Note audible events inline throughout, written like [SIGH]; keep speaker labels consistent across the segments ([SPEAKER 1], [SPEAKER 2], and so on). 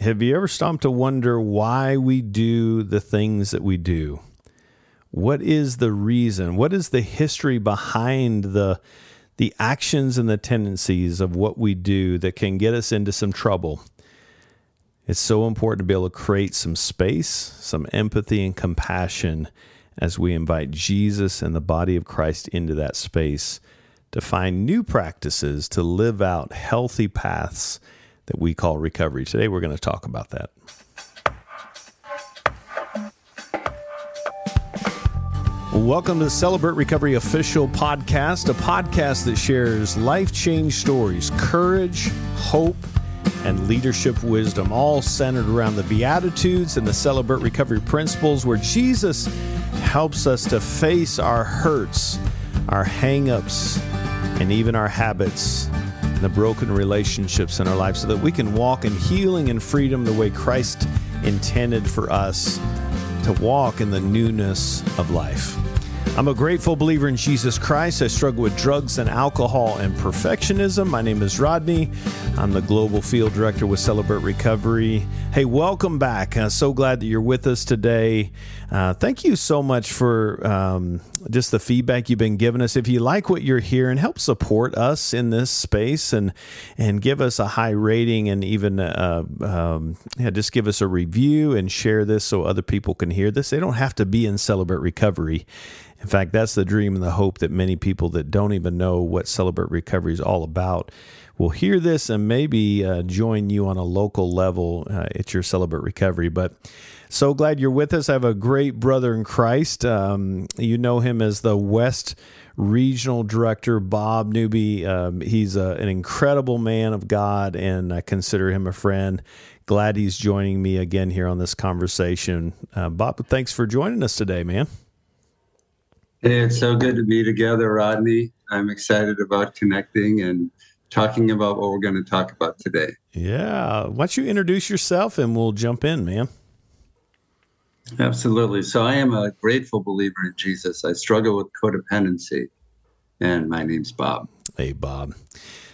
[SPEAKER 1] Have you ever stopped to wonder why we do the things that we do? What is the reason? What is the history behind the the actions and the tendencies of what we do that can get us into some trouble? It's so important to be able to create some space, some empathy and compassion as we invite Jesus and the body of Christ into that space to find new practices to live out healthy paths that we call recovery. Today, we're going to talk about that. Welcome to the Celebrate Recovery Official Podcast, a podcast that shares life change stories, courage, hope, and leadership wisdom, all centered around the Beatitudes and the Celebrate Recovery principles, where Jesus helps us to face our hurts, our hangups, and even our habits the broken relationships in our life so that we can walk in healing and freedom the way Christ intended for us to walk in the newness of life. I'm a grateful believer in Jesus Christ. I struggle with drugs and alcohol and perfectionism. My name is Rodney. I'm the Global Field Director with Celebrate Recovery. Hey, welcome back. I'm so glad that you're with us today. Uh, thank you so much for um, just the feedback you've been giving us. If you like what you're hearing, help support us in this space and and give us a high rating and even uh, um, yeah, just give us a review and share this so other people can hear this. They don't have to be in Celebrate Recovery. In fact, that's the dream and the hope that many people that don't even know what Celebrate Recovery is all about will hear this and maybe uh, join you on a local level uh, at your Celebrate Recovery. But so glad you're with us. I have a great brother in Christ. Um, you know him as the West Regional Director, Bob Newby. Um, he's a, an incredible man of God, and I consider him a friend. Glad he's joining me again here on this conversation. Uh, Bob, thanks for joining us today, man.
[SPEAKER 2] Hey, it's so good to be together, Rodney. I'm excited about connecting and talking about what we're going to talk about today.
[SPEAKER 1] Yeah. Why don't you introduce yourself and we'll jump in, man?
[SPEAKER 2] Absolutely. So, I am a grateful believer in Jesus. I struggle with codependency, and my name's Bob.
[SPEAKER 1] Hey, Bob.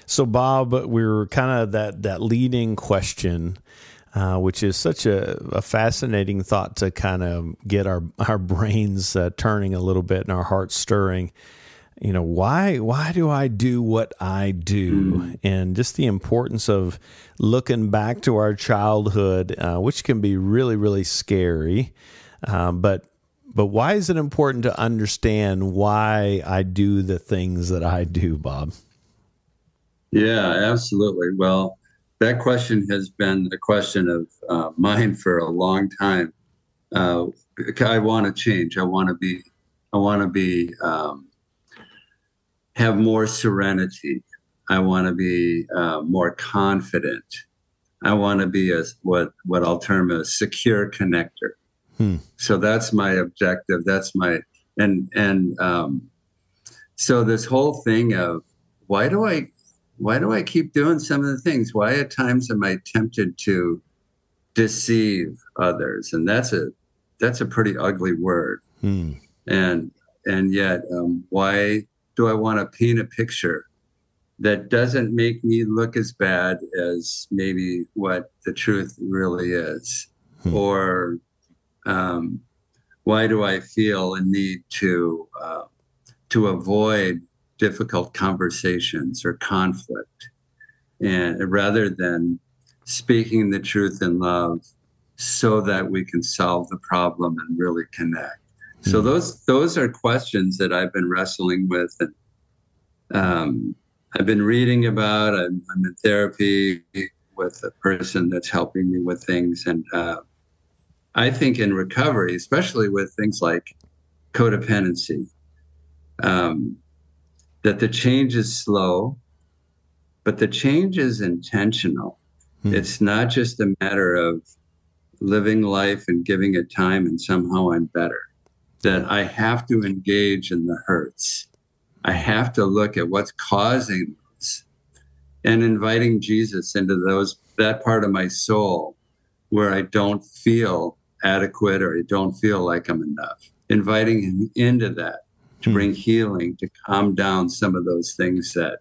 [SPEAKER 1] So, Bob, we're kind of that that leading question uh, which is such a, a, fascinating thought to kind of get our [LAUGHS] our brains uh, turning a little bit and our hearts stirring. You know why why do I do what I do, mm. and just the importance of looking back to our childhood, uh, which can be really really scary, um, but but why is it important to understand why I do the things that I do, Bob?
[SPEAKER 2] Yeah, absolutely. Well, that question has been a question of uh, mine for a long time. Uh, I want to change. I want to be. I want to be. Um, have more serenity. I want to be uh, more confident. I want to be a what what I'll term a secure connector. Hmm. So that's my objective. That's my and and um, so this whole thing of why do I why do I keep doing some of the things? Why at times am I tempted to deceive others? And that's a that's a pretty ugly word. Hmm. And and yet, um, why do I want to paint a picture that doesn't make me look as bad as maybe what the truth really is? Hmm. Or um, why do I feel a need to uh, to avoid difficult conversations or conflict and rather than speaking the truth in love so that we can solve the problem and really connect mm-hmm. so hmm. those those are questions that i've been wrestling with and um, i've been reading about I'm, I'm, in therapy with a person that's helping me with things and uh, i think in recovery especially with things like codependency um, that the change is slow, but the change is intentional. Hmm. It's not just a matter of living life and giving it time and somehow I'm better. That I have to engage in the hurts. I have to look at what's causing those and inviting Jesus into those that part of my soul where I don't feel adequate or I don't feel like I'm enough. Inviting him into that to hmm. bring healing, to calm down some of those things that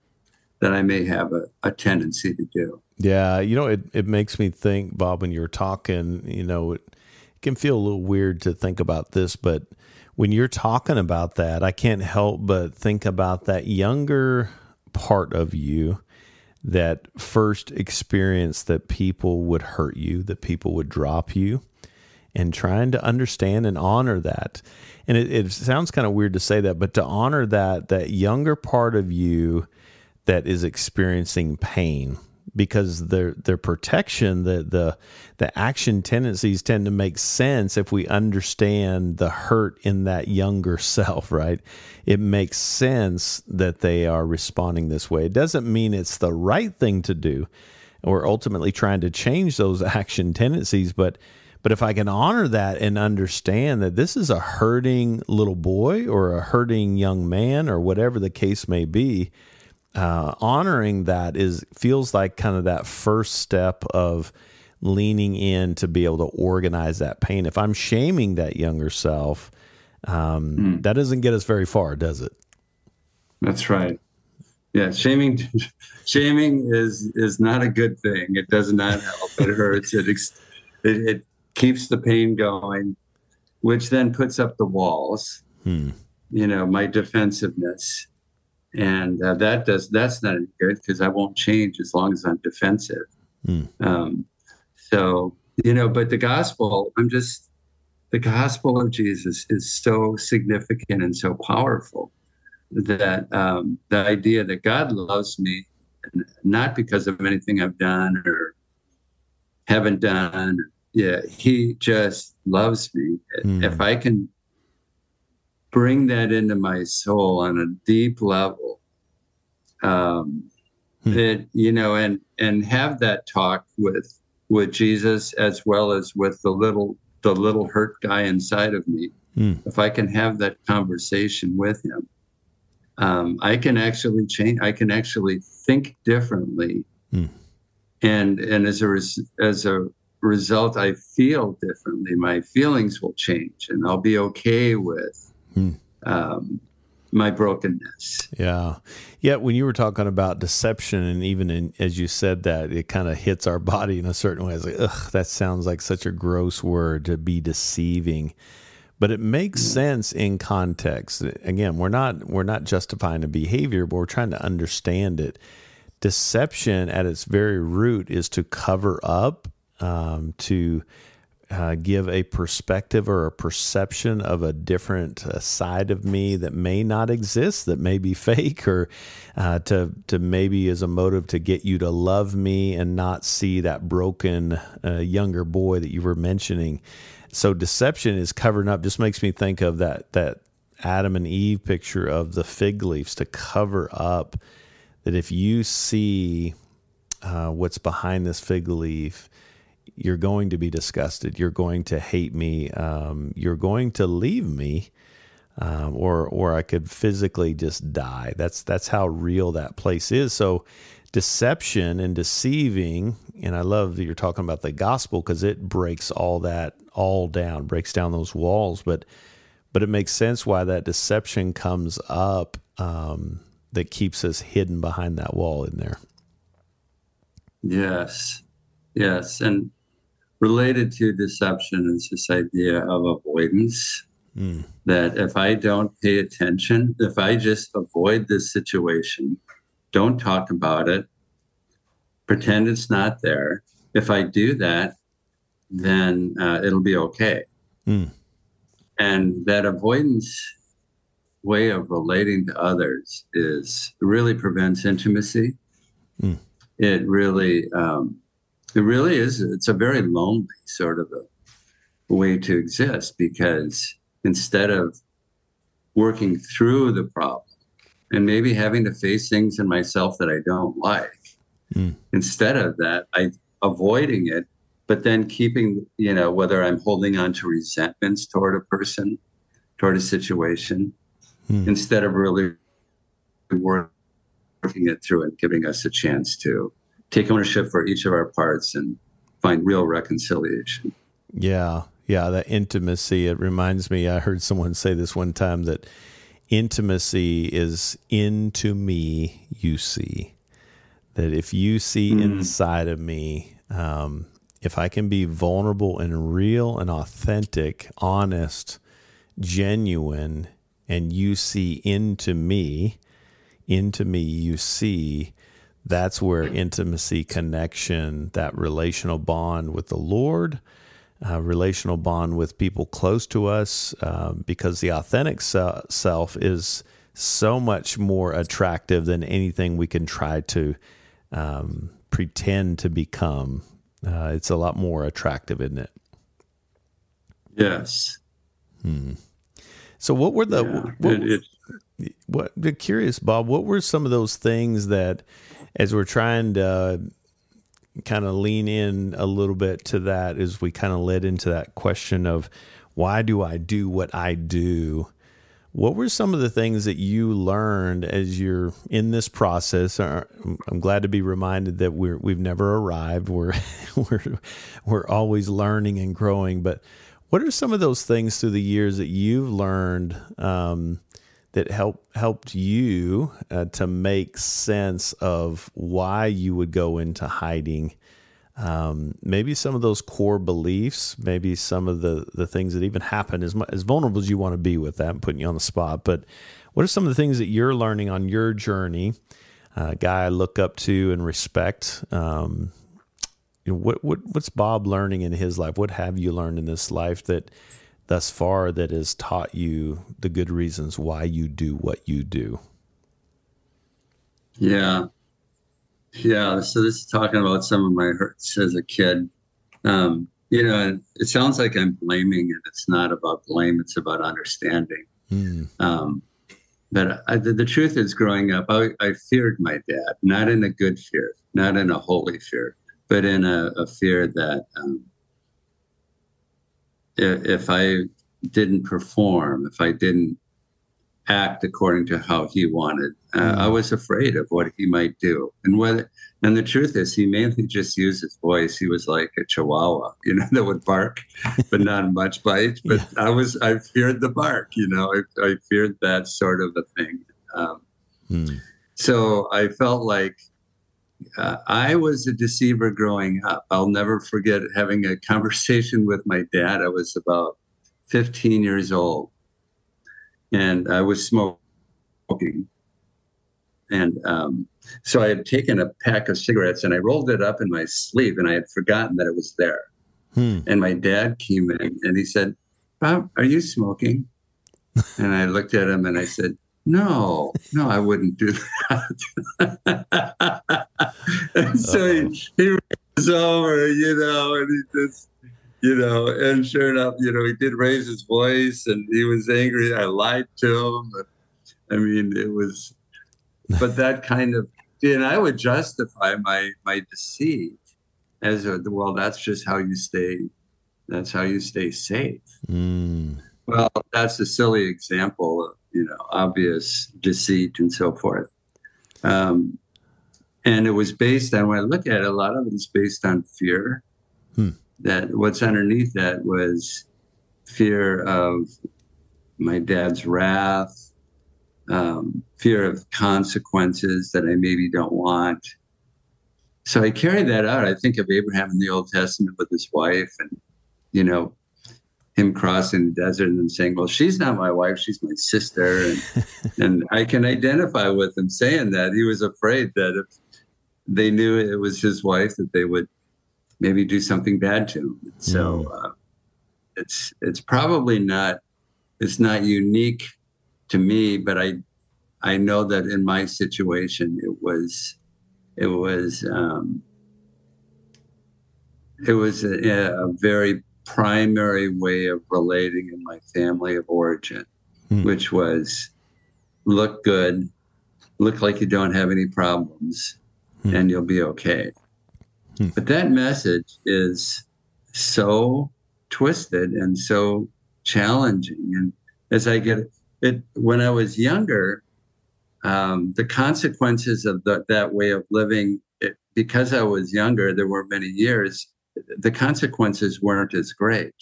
[SPEAKER 2] that I may have a, a tendency to do.
[SPEAKER 1] Yeah, you know, it, it makes me think, Bob, when you're talking, you know, it, it can feel a little weird to think about this, but when you're talking about that, I can't help but think about that younger part of you that first experience that people would hurt you, that people would drop you, and trying to understand and honor that. And it, it sounds kind of weird to say that, but to honor that that younger part of you that is experiencing pain because their their protection, the the the action tendencies tend to make sense if we understand the hurt in that younger [LAUGHS] self, right? It makes sense that they are responding this way. It doesn't mean it's the right thing to do or ultimately trying to change those [LAUGHS] action tendencies, but but if I can honor that and understand that this is a hurting little boy or a hurting young man or whatever the case may be, uh, honoring that is feels like kind of that first step of leaning in to be able to organize that pain. If I'm shaming that younger self, um, mm. that doesn't get us very far, does it?
[SPEAKER 2] That's right. Yeah, shaming, [LAUGHS] shaming is is not a good thing. It does not help. It hurts. It, it it keeps the pain going, which then puts up the walls. Hmm. You know, my defensiveness and uh, that does that's not any good because I won't change as long as I'm defensive. Mm. Um, so you know, but the gospel, I'm just the gospel of Jesus is so significant and so powerful that um, the idea that God loves me not because of anything I've done or haven't done. Yeah, He just loves me. Mm. If I can bring that into my soul on a deep level um that you know and and have that talk with with jesus as well as with the little the little hurt guy inside of me hmm. if i can have that conversation with him um, i can actually change i can actually think differently hmm. and and as a res, as a result i feel differently my feelings will change and i'll be okay with Hmm. Um, my brokenness.
[SPEAKER 1] Yeah. Yeah. When you were talking about deception, and even in, as you said that, it kind of hits our body in a certain way. It's like, ugh, that sounds like such a gross word to be deceiving. But it makes yeah. sense in context. Again, we're not we're not justifying a behavior, but we're trying to understand it. Deception, at its very root, is to cover up, um, to uh, give a perspective or a perception of a different uh, side of me that may not exist, that may be [LAUGHS] fake, or uh, to to maybe as a motive to get you to love me and not see that broken uh, younger boy that you were mentioning. So deception is covering up. Just makes me think of that that Adam and Eve picture of the fig leaves to cover up that if you see uh, what's behind this fig leaf you're going to be disgusted. You're going to hate me. Um, you're going to leave me, um, or or I could physically just die. That's that's how real that place is. So deception and deceiving, and I love that you're talking about the gospel because it breaks all that all down, breaks down those walls. But but it makes sense why that deception comes up um, that keeps us hidden behind that wall in there.
[SPEAKER 2] Yes, yes, and related to deception is this idea of avoidance. Mm. That if I don't pay attention, if I just avoid this situation, don't talk about it, pretend it's not there, if I do that, then uh, it'll be okay. Mm. And that avoidance way of relating to others is really prevents intimacy. Mm. It really um, it really is it's a very lonely sort of a way to exist because instead of working through the problem and maybe having to face things in myself that I don't like, mm. instead of that, I avoiding it, but then keeping, you know, whether I'm holding on to resentments toward a person, toward a situation, mm. instead of really working it through and giving us a chance to take ownership for each of our parts and find real reconciliation.
[SPEAKER 1] Yeah. Yeah. That intimacy. It reminds me, I heard someone say this one time that intimacy is into me, you see. that if you see mm. inside of me, um, if I can be vulnerable and real and authentic, honest, genuine, and you see into me, into me, you see that's where intimacy, connection, that relational bond with the Lord, uh, relational bond with people close to us, uh, because the authentic se- self is so much more attractive than anything we can try to um, pretend to become. Uh, it's a lot more attractive, isn't it?
[SPEAKER 2] Yes.
[SPEAKER 1] Hmm. So, what were the yeah, what, it, it, what? Curious, Bob. What were some of those things that as we're trying to kind of lean in a little bit to that as we kind of led into that question of why do I do what I do? What were some of the things that you learned as you're in this process? Uh, I'm glad to be reminded that we're we've never arrived. We're [LAUGHS] we're we're always learning and growing. But what are some of those things through the years that you've learned um, that help helped you uh, to make sense of why you would go into hiding. Um, maybe some of those core beliefs, maybe some of the the things that even happen as as vulnerable as you want to be with that. I'm putting you on the spot, but what are some of the things that you're learning on your journey? Uh, guy I look up to and respect. Um, you know, what what what's Bob learning in his life? What have you learned in this life that thus far that has taught you the good reasons why you do what you do?
[SPEAKER 2] Yeah. Yeah. So this is talking about some of my hurts as a kid. Um, you know, it sounds like I'm blaming, and it's not about blame, it's about understanding. Mm. Um, but I, the, the, truth is, growing up, I, I, feared my dad, not in a good fear, not in a holy fear, but in a, a fear that um, if I didn't perform, if I didn't act according to how he wanted, uh, mm. I was afraid of what he might do. And whether, and the truth is, he mainly just used his voice. He was like a chihuahua, you know, [LAUGHS] that would bark, but not [LAUGHS] much bite. But yeah. I was, I feared the bark, you know, I, I feared that sort of a thing. Um, mm. So I felt like uh, I was a deceiver growing up. I'll never forget having a conversation with my dad. I was about 15 years old and I was smoking. And um, so I had taken a pack of cigarettes and I rolled it up in my sleeve and I had forgotten that it was there. Hmm. And my dad came in and he said, Bob, are you smoking? [LAUGHS] and I looked at him and I said, no, no, I wouldn't do that. [LAUGHS] and so he, he was over, you know, and he just, you know, and sure enough, you know, he did raise his voice and he was angry. I lied to him. I mean, it was, but that kind of, and I would justify my my deceit as a, well. That's just how you stay. That's how you stay safe. Mm. Well, that's a silly example you know, obvious deceit and so forth. Um, and it was based on when I look at it, a lot of it is based on fear. Hmm. That what's underneath that was fear of my dad's wrath, um, fear of consequences that I maybe don't want. So I carry that out. I think of Abraham in the Old Testament with his wife, and you know, him crossing the desert and saying, "Well, she's not my wife; she's my sister," and [LAUGHS] and I can identify with him saying that. He was afraid that if they knew it was his wife, that they would maybe do something bad to him. So mm. uh, it's it's probably not it's not unique to me, but I I know that in my situation it was it was um, it was a, a very primary way of relating in my family of origin, hmm. which was look good, look like you don't have any problems, hmm. and you'll be okay. Hmm. But that message is so twisted and so challenging. And as I get it, when I was younger, um, the consequences of the, that way of living, it, because I was younger, there were many years the consequences weren't as great.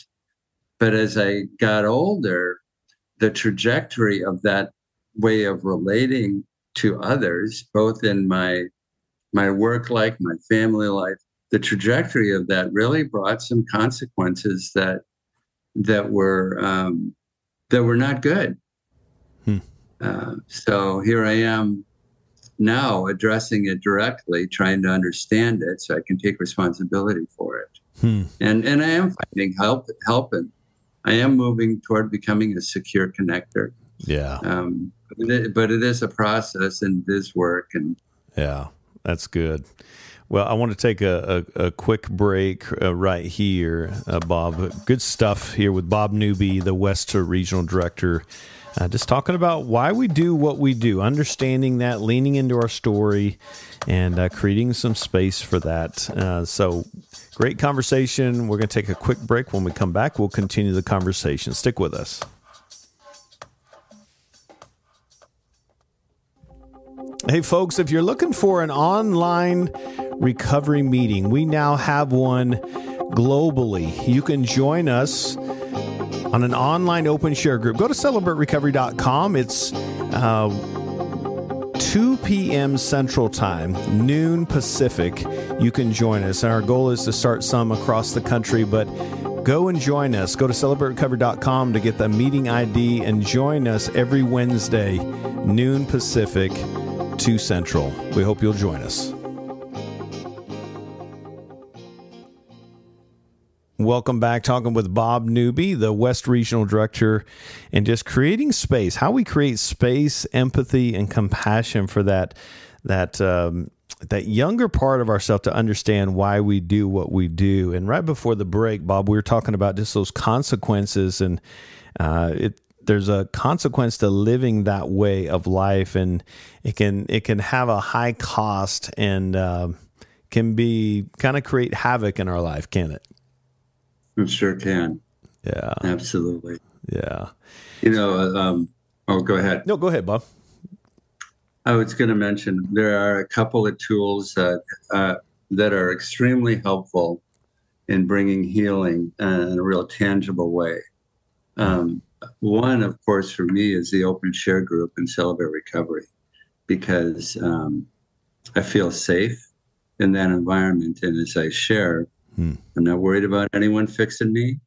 [SPEAKER 2] But as I got older, the trajectory of that way of relating to others, both in my my work life, my family life, the trajectory of that really brought some consequences that that were um, that were not good. Hmm. Uh, so here I am now addressing it directly, trying to understand it so I can take responsibility for it. Hmm. And and I am finding help helping. I am moving toward becoming a secure connector.
[SPEAKER 1] Yeah. Um,
[SPEAKER 2] but it, but it is a process and it is work and
[SPEAKER 1] yeah, that's good. Well, I want to take a, a, a quick break uh, right here, uh, Bob. Good stuff here with Bob Newby, the West Regional Director uh, just talking about why we do what we do, understanding that, leaning into our story, and uh, creating some space for that. Uh, so, great conversation. We're going to take a quick break. When we come back, we'll continue the conversation. Stick with us. Hey, folks, if you're looking for an online recovery meeting, we now have one globally. You can join us on an online open share group. Go to celebraterecovery.com. It's uh, 2 p.m. Central Time, noon Pacific. You can join us. And our goal is to start some across the country, but go and join us. Go to celebraterecovery.com to get the meeting ID and join us every Wednesday, noon Pacific, 2 Central. We hope you'll join us. Welcome back. Talking with Bob Newby, the West Regional Director, and just creating space. How we create space, empathy, and compassion for that that um, that younger part of ourselves to understand why we do what we do. And right before the break, Bob, we were talking about just those consequences, and uh, it there's a consequence to living that way of life, and it can it can have a high cost and uh, can be kind of create havoc in our life, can it?
[SPEAKER 2] It sure can.
[SPEAKER 1] Yeah.
[SPEAKER 2] Absolutely.
[SPEAKER 1] Yeah.
[SPEAKER 2] You know, um, oh, go ahead.
[SPEAKER 1] No, go ahead, Bob.
[SPEAKER 2] I was going to mention there are a couple of tools that uh, that are extremely helpful in bringing healing in a real tangible way. Um, one, of course, for me is the Open Share Group and Celebrate Recovery, because um, I feel safe in that environment, and as I share, Hmm. I'm not worried about anyone fixing me.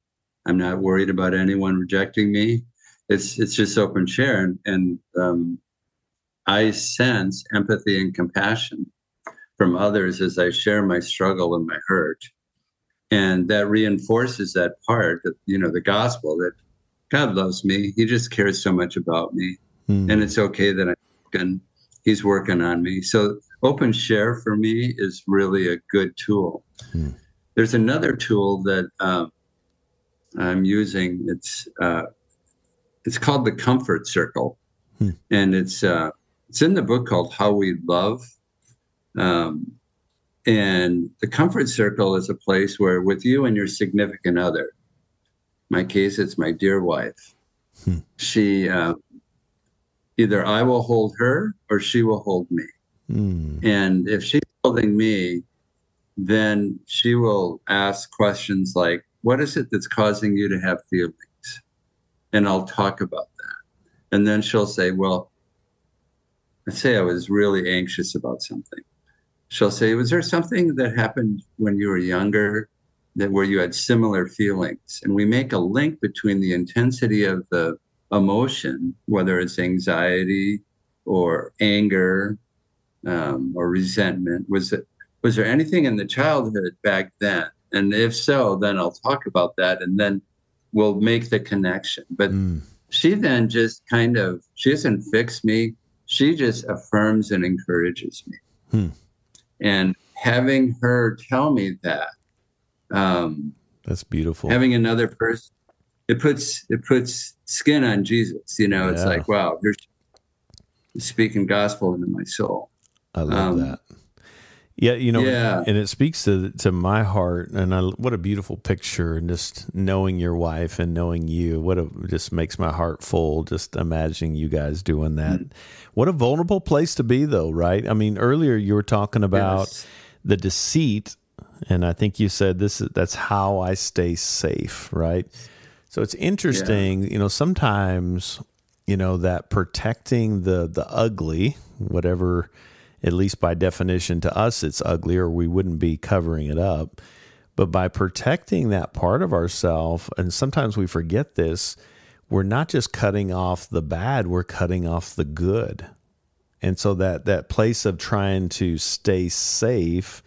[SPEAKER 2] I'm not worried about anyone rejecting me. It's it's just open share, and, and um, I sense empathy and compassion from others as I share my struggle and my hurt, and that reinforces that part of you know the gospel that God loves me. He just cares so much about me, hmm. and it's okay that I'm He's working on me. So open share for me is really a good tool. Hmm. There's another tool that um, I'm using. It's uh, it's called the Comfort Circle, hmm. and it's uh, it's in the book called How We Love. Um, and the Comfort Circle is a place where, with you and your significant other, my case, it's my dear wife. Hmm. She uh, either I will hold her or she will hold me. Hmm. And if she's holding me, then she will ask questions like, What is it that's causing you to have feelings? And I'll talk about that. And then she'll say, Well, let's say I was really anxious about something. She'll say, Was there something that happened when you were younger that where you had similar feelings? And we make a link between the intensity of the emotion, whether it's anxiety or anger um, or resentment. Was it was there anything in the childhood back then? And if so, then I'll talk about that and then we'll make the connection. But mm. she then just kind of, she doesn't fix me. She just affirms and encourages me. Hmm. And having her tell me that, um,
[SPEAKER 1] that's beautiful.
[SPEAKER 2] Having another person, it puts it puts skin on Jesus. You know, yeah. it's like wow, you're speaking gospel into my soul.
[SPEAKER 1] I love um, that. Yeah, you know, yeah. and it speaks to to my heart, and I, what a beautiful picture, and just knowing your wife and knowing you, what a just makes my heart full. Just imagining you guys doing that. Mm-hmm. What a vulnerable place to be, though, right? I mean, earlier you were talking about yes. the deceit, and I think you said this is that's how I stay safe, right? So it's interesting, yeah. you know, sometimes you know that protecting the the ugly, whatever at least by definition to us, it's ugly, or we wouldn't be covering it up. But by protecting that part of ourself, and sometimes we forget this, we're not just cutting off the bad, we're cutting off the good. And so that that place of trying to stay safe,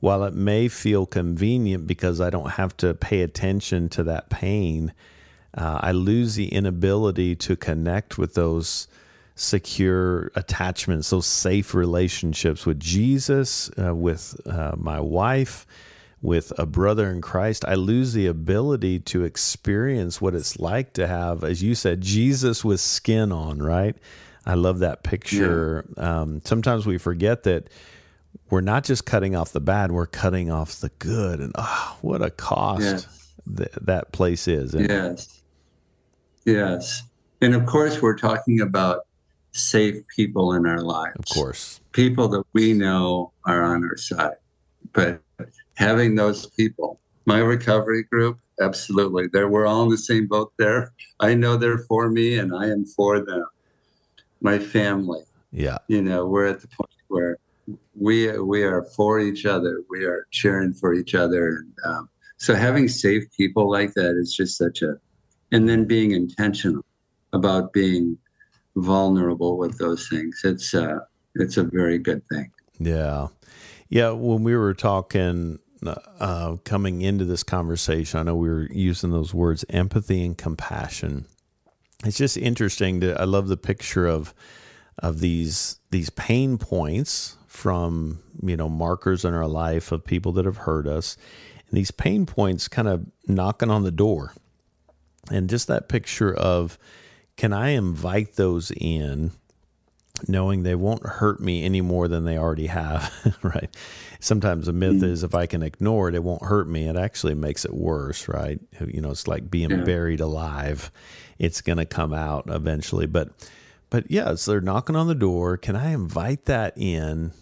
[SPEAKER 1] while it may feel convenient because I don't have to pay attention to that pain, uh, I lose the inability to connect with those secure attachments, those safe relationships with Jesus, uh, with uh, my wife, with a brother in Christ. I lose the ability to experience what it's like to have, as you said, Jesus with skin on, right? I love that picture. Yeah. Um, sometimes we forget that we're not just cutting off the bad, we're cutting off the good. And oh, what a cost yes. th- that place is.
[SPEAKER 2] Yes. It? Yes. And of course, we're talking about safe people in our lives.
[SPEAKER 1] Of course.
[SPEAKER 2] People that we know are on our side. But having those people, my recovery group, absolutely. There we're all in the same boat there. I know they're for me and I am for them. My family.
[SPEAKER 1] Yeah.
[SPEAKER 2] You know, we're at the point where we we are for each other. We are cheering for each other. And, um, so having safe people like that is just such a, and then being intentional about being vulnerable with those things. It's uh, it's a very good thing.
[SPEAKER 1] Yeah, yeah. When we were talking uh, coming into this conversation, I know we were using those words empathy and compassion. It's just interesting to. I love the picture of of these these pain points from you know markers in our life of people that have hurt us, and these pain points kind of knocking on the door, and just that picture of can I invite those in knowing they won't hurt me any more than they already have, [LAUGHS] right? Sometimes the myth mm-hmm. is if I can ignore it, it won't hurt me. It actually makes it worse, right? You know, it's like being yeah. buried alive. It's going to come out eventually. But, but yeah, so they're knocking on the door. Can I invite that in?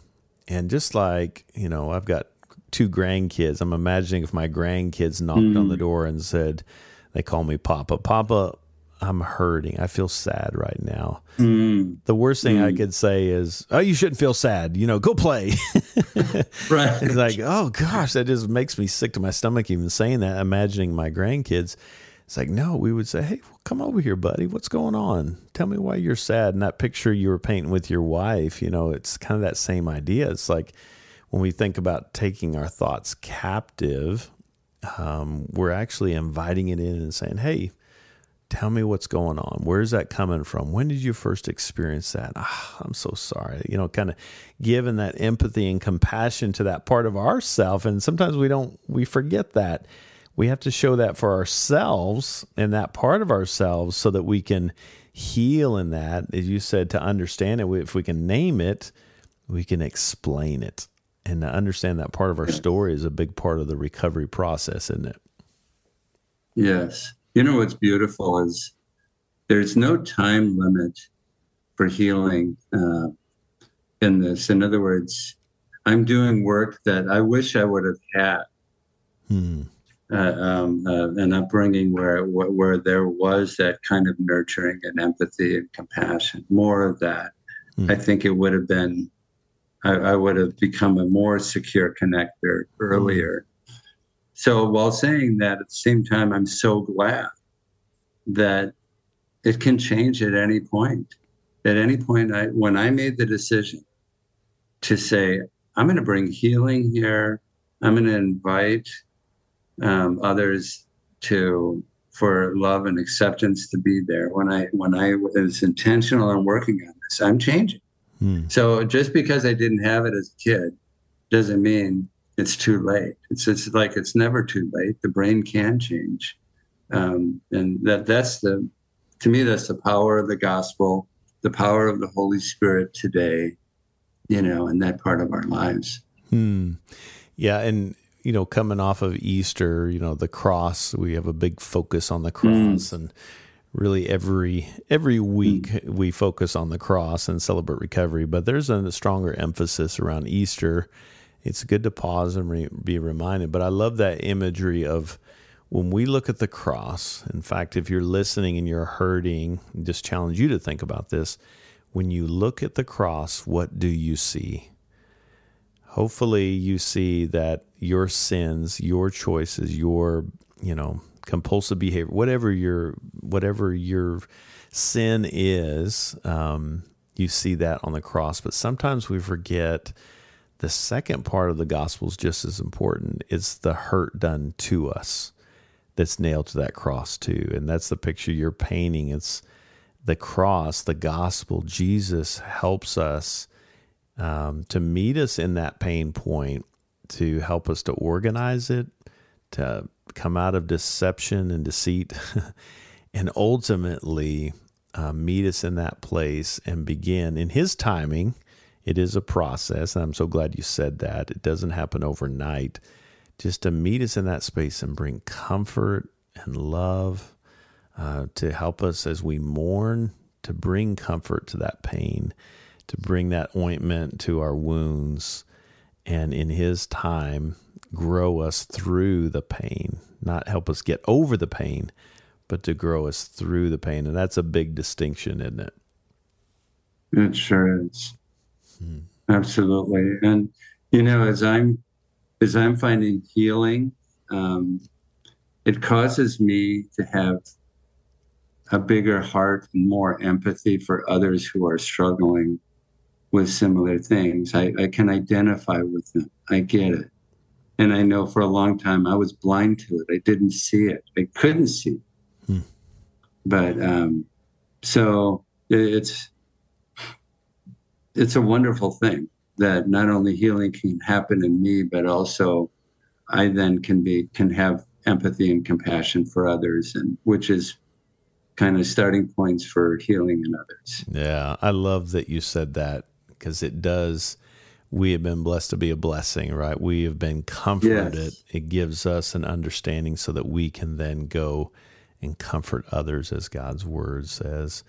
[SPEAKER 1] And just like, you know, I've got two grandkids. I'm imagining if my grandkids knocked mm-hmm. on the mm. door and said, they call me Papa. Papa, I'm hurting. I feel sad right now. Mm. The worst thing mm. I could say is, "Oh, you shouldn't feel sad. You know, go play." [LAUGHS] right. It's like, oh gosh, that just makes me sick to my stomach even saying that. Imagining my grandkids. It's like, no, we would say, "Hey, come over here, buddy. What's going on? Tell me why you're sad." And that picture you were painting with your wife, you know, it's kind of that same idea. It's like when we think about taking our thoughts captive, um, we're actually inviting it in and saying, "Hey." Tell me what's going on. Where's that coming from? When did you first experience that? Oh, I'm so sorry. You know, kind of giving that empathy and compassion to that part of ourself. And sometimes we don't, we forget that. We have to show that for ourselves and that part of ourselves so that we can heal in that. As you said, to understand it, if we can name it, we can explain it. And to understand that part of our story is a big part of the recovery process, isn't it?
[SPEAKER 2] Yes. You know what's beautiful is there's no time limit for healing uh, in this. In other words, I'm doing work that I wish I would have had. Hmm. Uh, um, uh, an upbringing where where there was that kind of nurturing and empathy and compassion, more of that. Hmm. I think it would have been, I, I, would have become a more secure connector earlier. So while saying that, at the same time, I'm so glad that it can change at any point. At any point, I, when I made the decision to say, I'm going to bring healing here, I'm going to invite um, others to for love and acceptance to be there. When I when I was intentional on working on this, I'm changing. Hmm. So just because I didn't have it as a kid doesn't mean it's too late. It's it's like it's never too late. The brain can change, um, and that that's the to me that's the power of the gospel, the power of the Holy Spirit today, you know, in that part of our lives.
[SPEAKER 1] Hmm. Yeah, and you know, coming off of Easter, you know, the cross, we have a big focus on the cross mm. and really every every week mm. we focus on the cross and celebrate recovery, but there's a stronger emphasis around Easter it's good to pause and re- be reminded. But I love that imagery of when we look at the cross. In fact, if you're listening and you're hurting, just challenge you to think about this. when you look at the cross, what do you see? Hopefully, you see that your sins, your choices, your, you know, compulsive behavior, whatever your, whatever your sin is, um, you see that on the cross. But sometimes we forget the second part of the gospel is just as important. It's the hurt done to us that's nailed to that cross too. And that's the picture you're painting. It's the cross, the gospel. Jesus helps us um, to meet us in that pain point, to help us to organize it, to come out of deception and deceit, [LAUGHS] and ultimately uh, meet us in that place and begin in His timing. It is a process, and I'm so glad you said that. It doesn't happen overnight. Just to meet us in that space and bring comfort and love uh, to help us as we mourn, to bring comfort to that pain, to bring that ointment to our wounds, and in His time, grow us through the pain, not help us get over the pain, but to grow us through the pain. And that's a big distinction, isn't it?
[SPEAKER 2] It sure is. Hmm. Absolutely. And you know, as I'm as I'm finding healing, um, it causes me to have a bigger heart and more empathy for others who are struggling with similar things. I, I can identify with them. I get it. And I know for a long time I was blind to it. I didn't see it. I couldn't see it. Hmm. But um, so it's it's a wonderful thing that not only healing can happen in me, but also I then can be can have empathy and compassion for others, and which is kind of starting points for healing in others.
[SPEAKER 1] Yeah, I love that you said that because it does. We have been blessed to be a blessing, right? We have been comforted. Yes. It gives us an understanding so that we can then go and comfort others as God's word says.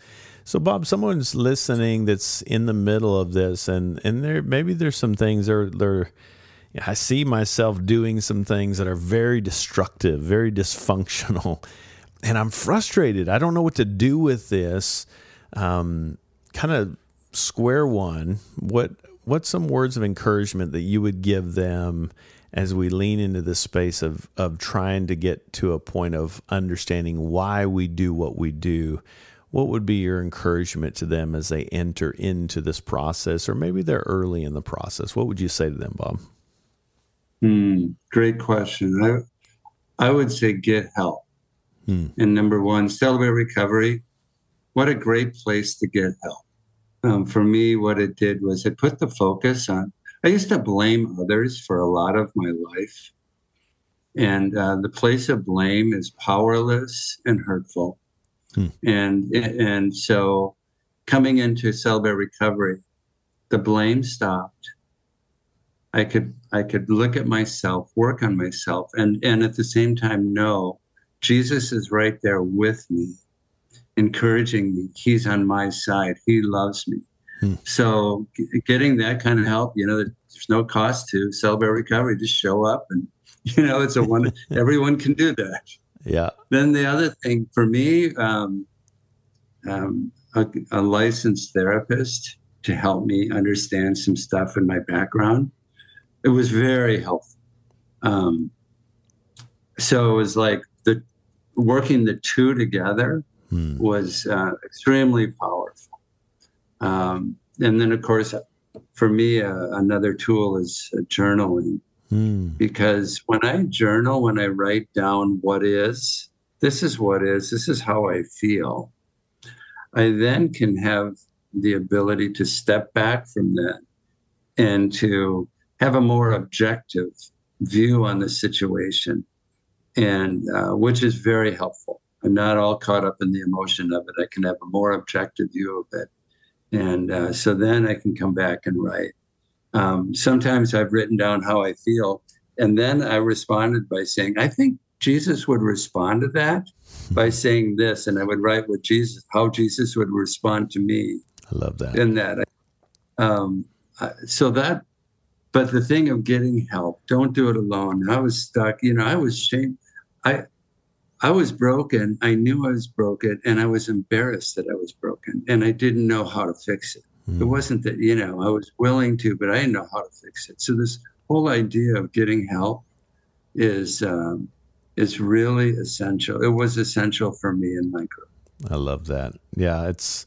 [SPEAKER 1] So, Bob, someone's listening that's in the middle of this, and and there maybe there's some things they're they're. I see myself doing some things that are very destructive, very dysfunctional, [LAUGHS] and I'm frustrated. I don't know what to do with this. Um, kind of square one. What what's some words of encouragement that you would give them as we lean into the space of of trying to get to a point of understanding why we do what we do? What would be your encouragement to them as they enter into this process, or maybe they're early in the process? What would you say to them, Bob?
[SPEAKER 2] Hmm, great question. I, I would say get help. Hmm. And number one, celebrate recovery. What a great place to get help. Um, for me, what it did was it put the focus on I used to blame others for a lot of my life. And uh, the place of blame is powerless and hurtful. Hmm. And, and so coming into Celebrate Recovery, the blame stopped. I could I could look at myself, work on myself, and and at the same time know Jesus is right there with me, encouraging me. He's on my side. He loves me. Hmm. So getting that kind of help, you know, there's no cost to celebrate recovery. Just show up, and [LAUGHS] you know, it's a one. everyone can do that.
[SPEAKER 1] Yeah.
[SPEAKER 2] Then the other thing for me, um, um, a, a licensed therapist to help me understand some stuff in my background. It was very helpful. Um, so it was like the working the two together hmm. was uh, extremely powerful. Um, and then, of course, for me, uh, another tool is uh, journaling. Mm. Because when I journal, when I write down what is, this is what is, this is how I feel, I then can have the ability to step back from that and to have a more objective view on the situation, and uh, which is very helpful. I'm not all caught up in the emotion of it. I can have a more objective view of it and uh, so then I can come back and write. Um, sometimes I've written down how I feel, and then I responded by saying, I think Jesus would respond to that by saying this, and I would write what Jesus, how Jesus would respond to me.
[SPEAKER 1] I love that.
[SPEAKER 2] In that, um, so that, but the thing of getting help, don't do it alone. I was stuck, you know. I was shame. I, I was broken. I knew I was broken and I was embarrassed that I was broken and I didn't know how to fix it. Mm. It wasn't that, you know, I was willing to, but I didn't know how to fix it. So this whole idea of getting help is um, is really essential. It was essential for me in my growth.
[SPEAKER 1] I love that. Yeah, it's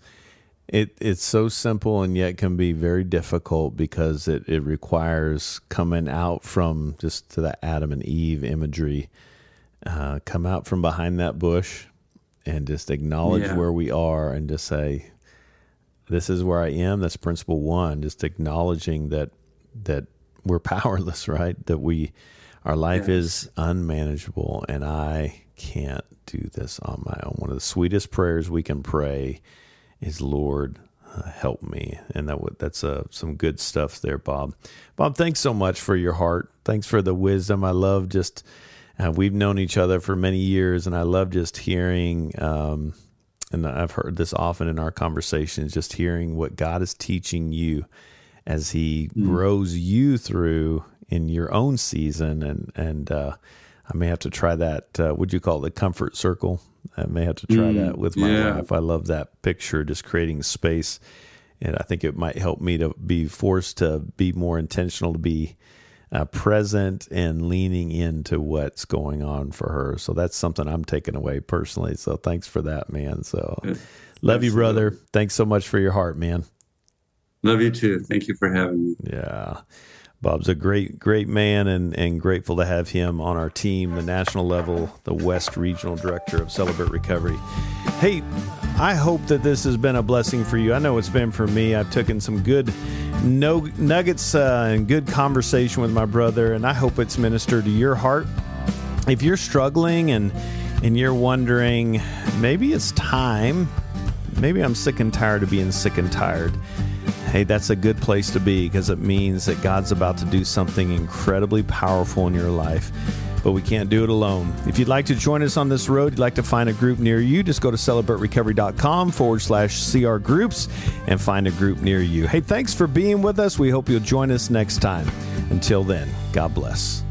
[SPEAKER 1] it it's so simple and yet can be very difficult because it, it requires coming out from just to that Adam and Eve imagery, uh, come out from behind that bush and just acknowledge yeah. where we are and just say, This is where I am. That's principle one, just acknowledging that that we're [LAUGHS] powerless, right? That we our life yes. is unmanageable and I can't do this on my own. One of the sweetest prayers we can pray is, Lord, uh, help me. And that w- that's uh, some good stuff there, Bob. Bob, thanks so much for your heart. Thanks for the wisdom. I love just, uh, we've known each other for many years, and I love just hearing, um, and I've heard this often in our conversations, just hearing what God is teaching you as He mm. grows you through in your own season. And, and, uh, I may have to try that. Uh, would you call it the comfort circle? I may have to try mm, that with my yeah. wife. I love that picture, just creating space. And I think it might help me to be forced to be more intentional, to be uh, present and leaning into what's going on for her. So that's something I'm taking away personally. So thanks for that, man. So love you, brother. Thanks so much for your heart, man.
[SPEAKER 2] Love you too. Thank you for having me.
[SPEAKER 1] Yeah. Bob's a great, great man, and, and grateful to have him on our team, the national level, the West Regional Director of Celebrate Recovery. Hey, I hope that this has been a blessing for you. I know it's been for me. I've taken some good no, nuggets uh, and good conversation with my brother, and I hope it's ministered to your heart. If you're struggling and and you're wondering, maybe it's time, maybe I'm sick and tired of being sick and tired hey, that's a good place to be because it means that God's about to do something incredibly powerful in your life. But we can't do it alone. If you'd like to join us on this road, you'd like to find a group near you, just go to celebraterecovery.com forward slash CR groups and find a group near you. Hey, thanks for being with us. We hope you'll join us next time. Until then, God bless.